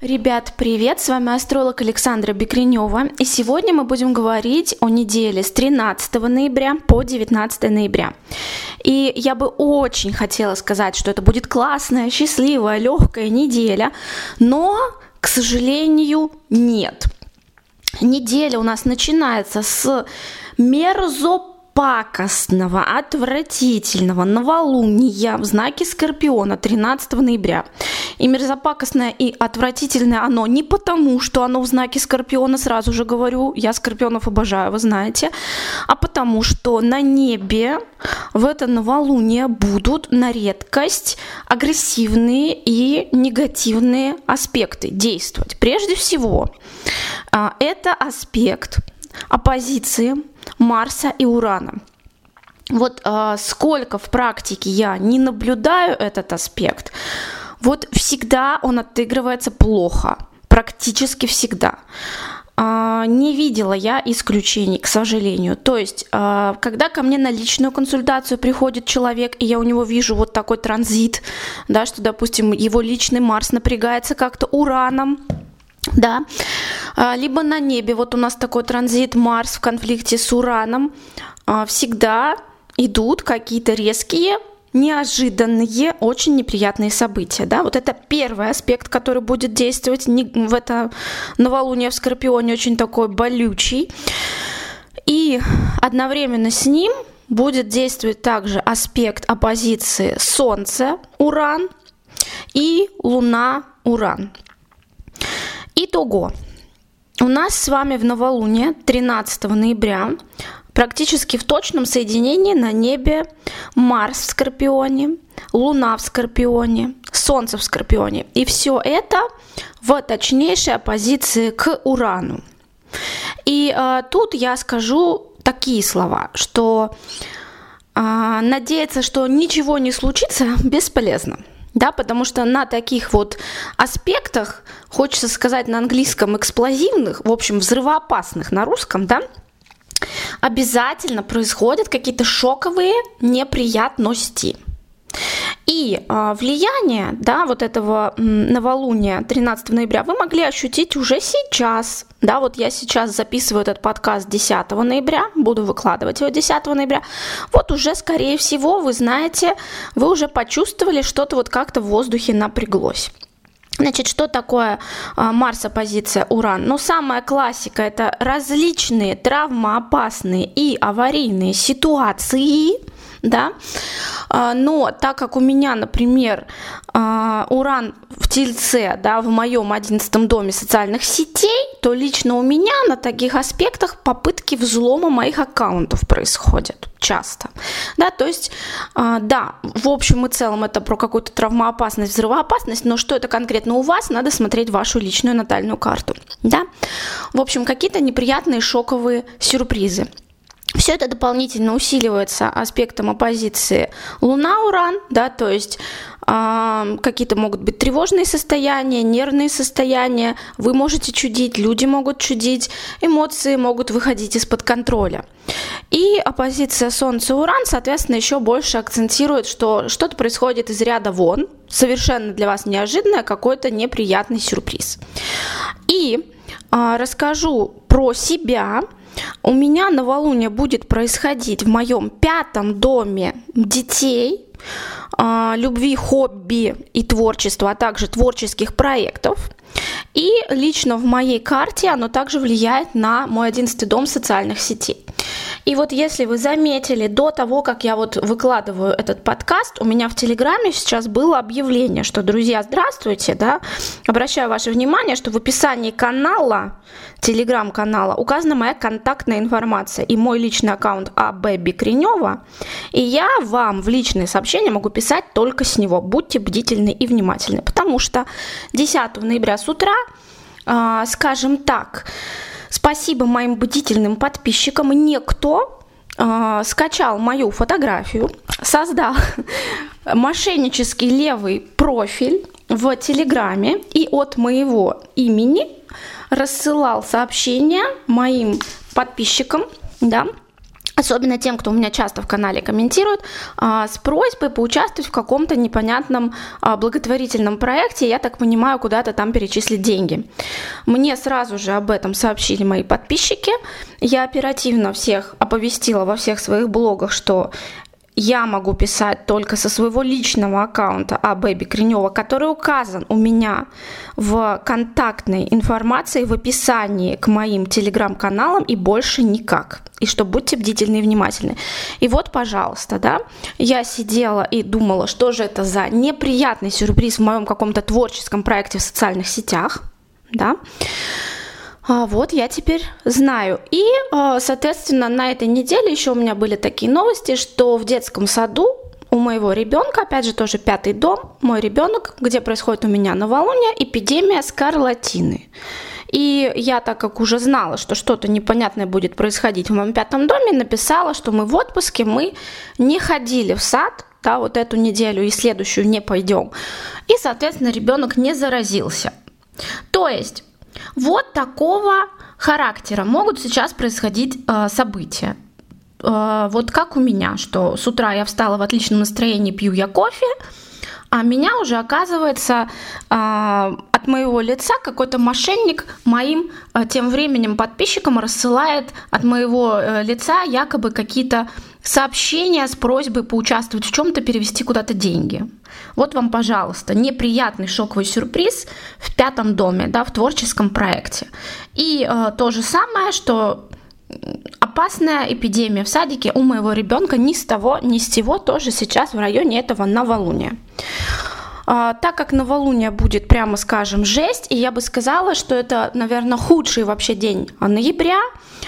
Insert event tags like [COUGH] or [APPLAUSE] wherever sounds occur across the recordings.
Ребят, привет! С вами астролог Александра Бекренева. И сегодня мы будем говорить о неделе с 13 ноября по 19 ноября. И я бы очень хотела сказать, что это будет классная, счастливая, легкая неделя, но, к сожалению, нет. Неделя у нас начинается с мерзоп пакостного, отвратительного новолуния в знаке Скорпиона 13 ноября. И мерзопакостное и отвратительное оно не потому, что оно в знаке Скорпиона, сразу же говорю, я Скорпионов обожаю, вы знаете, а потому что на небе в это новолуние будут на редкость агрессивные и негативные аспекты действовать. Прежде всего, а, это аспект оппозиции Марса и Урана. Вот э, сколько в практике я не наблюдаю этот аспект, вот всегда он отыгрывается плохо, практически всегда. Uh, не видела я исключений, к сожалению. То есть, uh, когда ко мне на личную консультацию приходит человек, и я у него вижу вот такой транзит, да, что, допустим, его личный Марс напрягается как-то ураном, да, либо на небе, вот у нас такой транзит Марс в конфликте с Ураном, а, всегда идут какие-то резкие неожиданные, очень неприятные события. Да? Вот это первый аспект, который будет действовать в это новолуние в Скорпионе, очень такой болючий. И одновременно с ним будет действовать также аспект оппозиции Солнце-Уран и Луна-Уран. Итого. У нас с вами в новолуние 13 ноября практически в точном соединении на небе Марс в Скорпионе, Луна в Скорпионе, Солнце в Скорпионе. И все это в точнейшей оппозиции к Урану. И э, тут я скажу такие слова, что э, надеяться, что ничего не случится, [LAUGHS] бесполезно да, потому что на таких вот аспектах, хочется сказать на английском эксплозивных, в общем, взрывоопасных на русском, да, обязательно происходят какие-то шоковые неприятности. И э, влияние да, вот этого новолуния 13 ноября вы могли ощутить уже сейчас. Да, вот я сейчас записываю этот подкаст 10 ноября, буду выкладывать его 10 ноября. Вот уже, скорее всего, вы знаете, вы уже почувствовали что-то вот как-то в воздухе напряглось. Значит, что такое а, Марс оппозиция Уран? Ну, самая классика – это различные травмоопасные и аварийные ситуации, да, а, но так как у меня, например, а, уран в Тельце, да, в моем одиннадцатом доме социальных сетей, то лично у меня на таких аспектах попытки взлома моих аккаунтов происходят часто. Да, то есть, а, да, в общем и целом это про какую-то травмоопасность, взрывоопасность, но что это конкретно у вас, надо смотреть вашу личную натальную карту. Да? В общем, какие-то неприятные шоковые сюрпризы. Все это дополнительно усиливается аспектом оппозиции Луна-Уран, да, то есть э, какие-то могут быть тревожные состояния, нервные состояния, вы можете чудить, люди могут чудить, эмоции могут выходить из-под контроля. И оппозиция Солнце-Уран, соответственно, еще больше акцентирует, что что-то происходит из ряда вон, совершенно для вас неожиданное, какой-то неприятный сюрприз. И э, расскажу про себя, у меня новолуние будет происходить в моем пятом доме детей, а, любви, хобби и творчества, а также творческих проектов. И лично в моей карте оно также влияет на мой одиннадцатый дом социальных сетей. И вот если вы заметили, до того, как я вот выкладываю этот подкаст, у меня в Телеграме сейчас было объявление, что, друзья, здравствуйте, да, обращаю ваше внимание, что в описании канала, Телеграм-канала, указана моя контактная информация и мой личный аккаунт АБ Бекренева, и я вам в личные сообщения могу писать только с него. Будьте бдительны и внимательны, потому что 10 ноября с утра, э, скажем так, Спасибо моим бдительным подписчикам. Некто э, скачал мою фотографию, создал [LAUGHS] мошеннический левый профиль в Телеграме и от моего имени рассылал сообщения моим подписчикам, да, особенно тем, кто у меня часто в канале комментирует, а, с просьбой поучаствовать в каком-то непонятном а, благотворительном проекте, я так понимаю, куда-то там перечислить деньги. Мне сразу же об этом сообщили мои подписчики, я оперативно всех оповестила во всех своих блогах, что я могу писать только со своего личного аккаунта А Бэби Кринева, который указан у меня в контактной информации в описании к моим телеграм-каналам и больше никак. И что будьте бдительны и внимательны. И вот, пожалуйста, да, я сидела и думала, что же это за неприятный сюрприз в моем каком-то творческом проекте в социальных сетях, да, вот я теперь знаю. И, а, соответственно, на этой неделе еще у меня были такие новости, что в детском саду у моего ребенка, опять же, тоже пятый дом, мой ребенок, где происходит у меня новолуние, эпидемия скарлатины. И я, так как уже знала, что что-то непонятное будет происходить в моем пятом доме, написала, что мы в отпуске, мы не ходили в сад, да, вот эту неделю и следующую не пойдем. И, соответственно, ребенок не заразился. То есть вот такого характера могут сейчас происходить э, события. Э, вот как у меня, что с утра я встала в отличном настроении, пью я кофе, а меня уже, оказывается, э, от моего лица какой-то мошенник моим э, тем временем подписчикам рассылает от моего э, лица якобы какие-то сообщения с просьбой поучаствовать в чем-то, перевести куда-то деньги. Вот вам, пожалуйста, неприятный шоковый сюрприз в пятом доме, да, в творческом проекте. И э, то же самое, что опасная эпидемия в садике у моего ребенка ни с того, ни с сего тоже сейчас в районе этого новолуния. А, так как новолуние будет, прямо скажем, жесть, и я бы сказала, что это, наверное, худший вообще день ноября,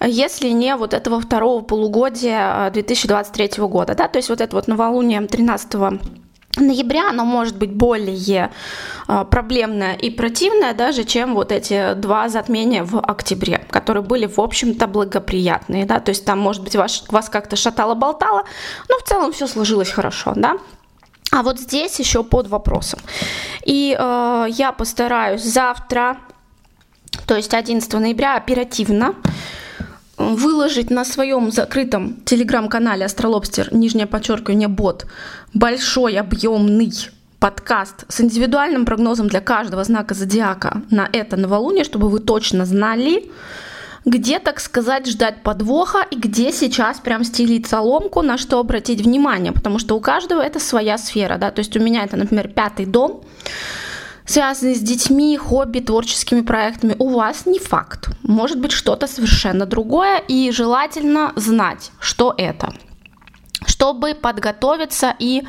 если не вот этого второго полугодия 2023 а, года, да, то есть вот это вот новолуние 13 ноября оно может быть более э, проблемное и противное даже, чем вот эти два затмения в октябре, которые были, в общем-то, благоприятные, да, то есть там, может быть, ваш, вас как-то шатало-болтало, но в целом все сложилось хорошо, да. А вот здесь еще под вопросом. И э, я постараюсь завтра, то есть 11 ноября, оперативно выложить на своем закрытом телеграм-канале Астролобстер, нижнее подчеркивание, бот, большой объемный подкаст с индивидуальным прогнозом для каждого знака зодиака на это новолуние, чтобы вы точно знали, где, так сказать, ждать подвоха и где сейчас прям стелить соломку, на что обратить внимание, потому что у каждого это своя сфера, да, то есть у меня это, например, пятый дом, связанный с детьми, хобби, творческими проектами, у вас не факт. Может быть что-то совершенно другое, и желательно знать, что это, чтобы подготовиться и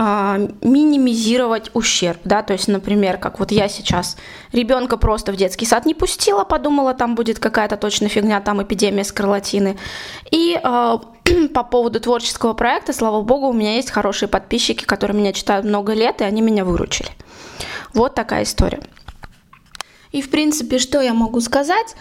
минимизировать ущерб, да, то есть, например, как вот я сейчас ребенка просто в детский сад не пустила, подумала, там будет какая-то точно фигня, там эпидемия скарлатины, и э, [CLEARS THROAT] по поводу творческого проекта, слава богу, у меня есть хорошие подписчики, которые меня читают много лет, и они меня выручили. Вот такая история. И, в принципе, что я могу сказать?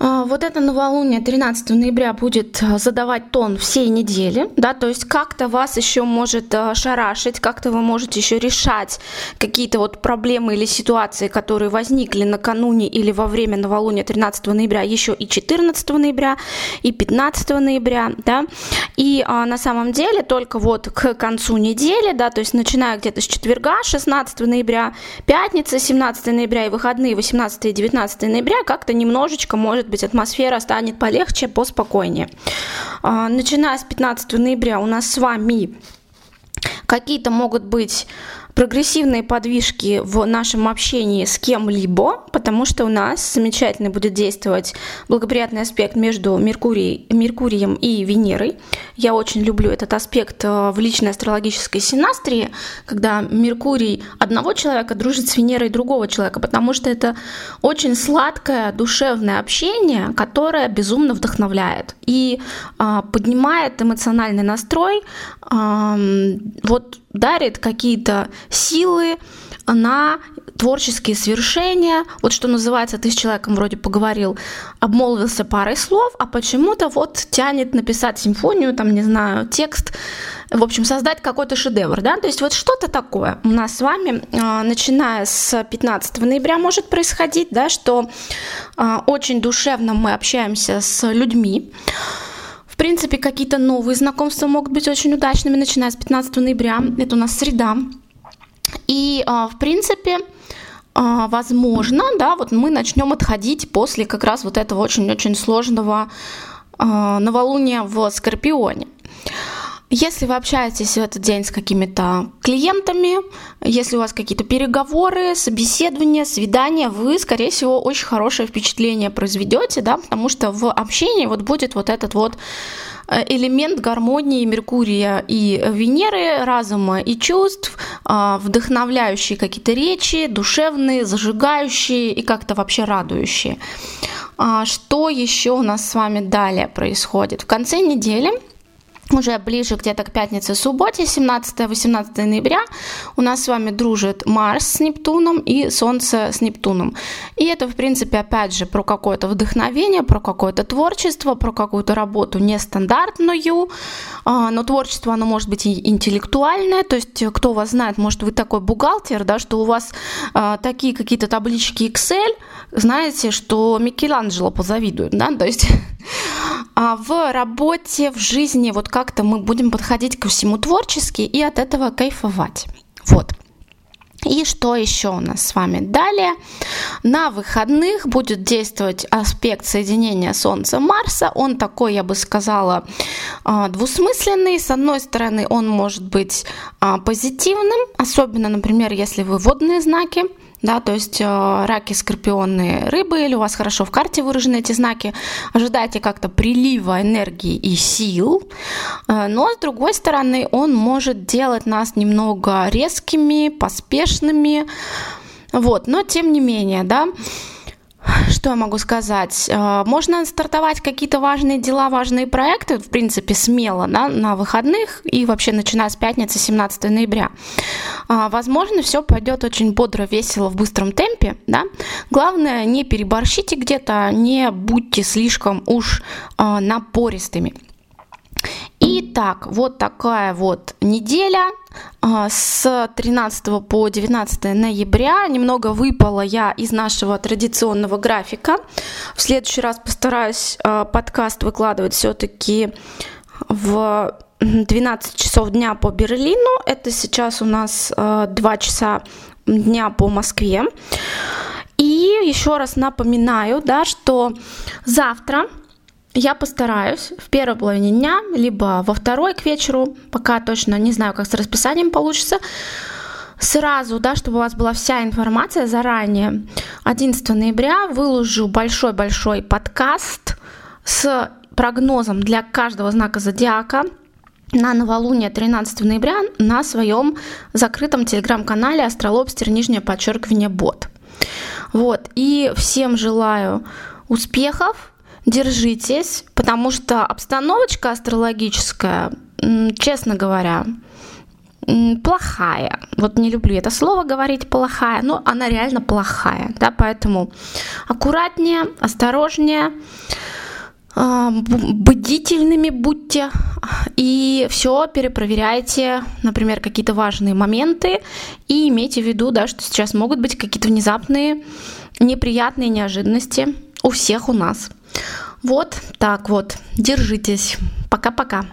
А, вот это новолуние 13 ноября будет а, задавать тон всей недели, да, то есть как-то вас еще может а, шарашить, как-то вы можете еще решать какие-то вот проблемы или ситуации, которые возникли накануне или во время новолуния 13 ноября, еще и 14 ноября, и 15 ноября, да, и а, на самом деле только вот к концу недели, да, то есть начиная где-то с четверга, 16 ноября, пятница, 17 ноября и выходные 18 и 19 ноября как-то немножечко может быть, атмосфера станет полегче, поспокойнее. А, начиная с 15 ноября у нас с вами какие-то могут быть прогрессивные подвижки в нашем общении с кем-либо, потому что у нас замечательно будет действовать благоприятный аспект между Меркурий, Меркурием и Венерой. Я очень люблю этот аспект э, в личной астрологической синастрии, когда Меркурий одного человека дружит с Венерой другого человека, потому что это очень сладкое душевное общение, которое безумно вдохновляет и э, поднимает эмоциональный настрой. Э, вот дарит какие-то силы на творческие свершения. Вот что называется, ты с человеком вроде поговорил, обмолвился парой слов, а почему-то вот тянет написать симфонию, там, не знаю, текст, в общем, создать какой-то шедевр, да, то есть вот что-то такое у нас с вами, а, начиная с 15 ноября может происходить, да, что а, очень душевно мы общаемся с людьми, принципе, какие-то новые знакомства могут быть очень удачными, начиная с 15 ноября. Это у нас среда. И, а, в принципе, а, возможно, да, вот мы начнем отходить после как раз вот этого очень-очень сложного а, новолуния в Скорпионе. Если вы общаетесь в этот день с какими-то клиентами, если у вас какие-то переговоры, собеседования, свидания, вы, скорее всего, очень хорошее впечатление произведете, да, потому что в общении вот будет вот этот вот э, элемент гармонии Меркурия и Венеры, разума и чувств, а, вдохновляющие какие-то речи, душевные, зажигающие и как-то вообще радующие. А, что еще у нас с вами далее происходит? В конце недели уже ближе где-то к пятнице-субботе, 17-18 ноября, у нас с вами дружит Марс с Нептуном и Солнце с Нептуном. И это, в принципе, опять же, про какое-то вдохновение, про какое-то творчество, про какую-то работу нестандартную, а, но творчество, оно может быть и интеллектуальное, то есть кто вас знает, может, вы такой бухгалтер, да, что у вас а, такие какие-то таблички Excel, знаете, что Микеланджело позавидует, да, то есть [LAUGHS] в работе, в жизни вот как-то мы будем подходить ко всему творчески и от этого кайфовать. Вот. И что еще у нас с вами далее? На выходных будет действовать аспект соединения Солнца-Марса. Он такой, я бы сказала, а, двусмысленный. С одной стороны, он может быть а, позитивным, особенно, например, если вы водные знаки, да, то есть э, раки, скорпионы, рыбы, или у вас хорошо в карте выражены эти знаки, ожидайте как-то прилива энергии и сил, э, но с другой стороны он может делать нас немного резкими, поспешными, вот, но тем не менее, да, что я могу сказать? Э, можно стартовать какие-то важные дела, важные проекты, в принципе, смело да, на выходных и вообще начиная с пятницы 17 ноября. Э, возможно, все пойдет очень бодро, весело, в быстром темпе. Да? Главное, не переборщите где-то, не будьте слишком уж э, напористыми. Итак, вот такая вот неделя а, с 13 по 19 ноября. Немного выпала я из нашего традиционного графика. В следующий раз постараюсь а, подкаст выкладывать все-таки в 12 часов дня по Берлину. Это сейчас у нас 2 а, часа дня по Москве. И еще раз напоминаю, да, что завтра я постараюсь в первой половине дня, либо во второй к вечеру, пока точно не знаю, как с расписанием получится, сразу, да, чтобы у вас была вся информация заранее, 11 ноября выложу большой-большой подкаст с прогнозом для каждого знака зодиака на новолуние 13 ноября на своем закрытом телеграм-канале Астролобстер, нижнее подчеркивание, бот. Вот, и всем желаю успехов, держитесь, потому что обстановочка астрологическая, честно говоря, плохая. Вот не люблю это слово говорить плохая, но она реально плохая, да, поэтому аккуратнее, осторожнее, а, бдительными будьте и все перепроверяйте, например, какие-то важные моменты и имейте в виду, да, что сейчас могут быть какие-то внезапные неприятные неожиданности у всех у нас. Вот так вот. Держитесь. Пока-пока.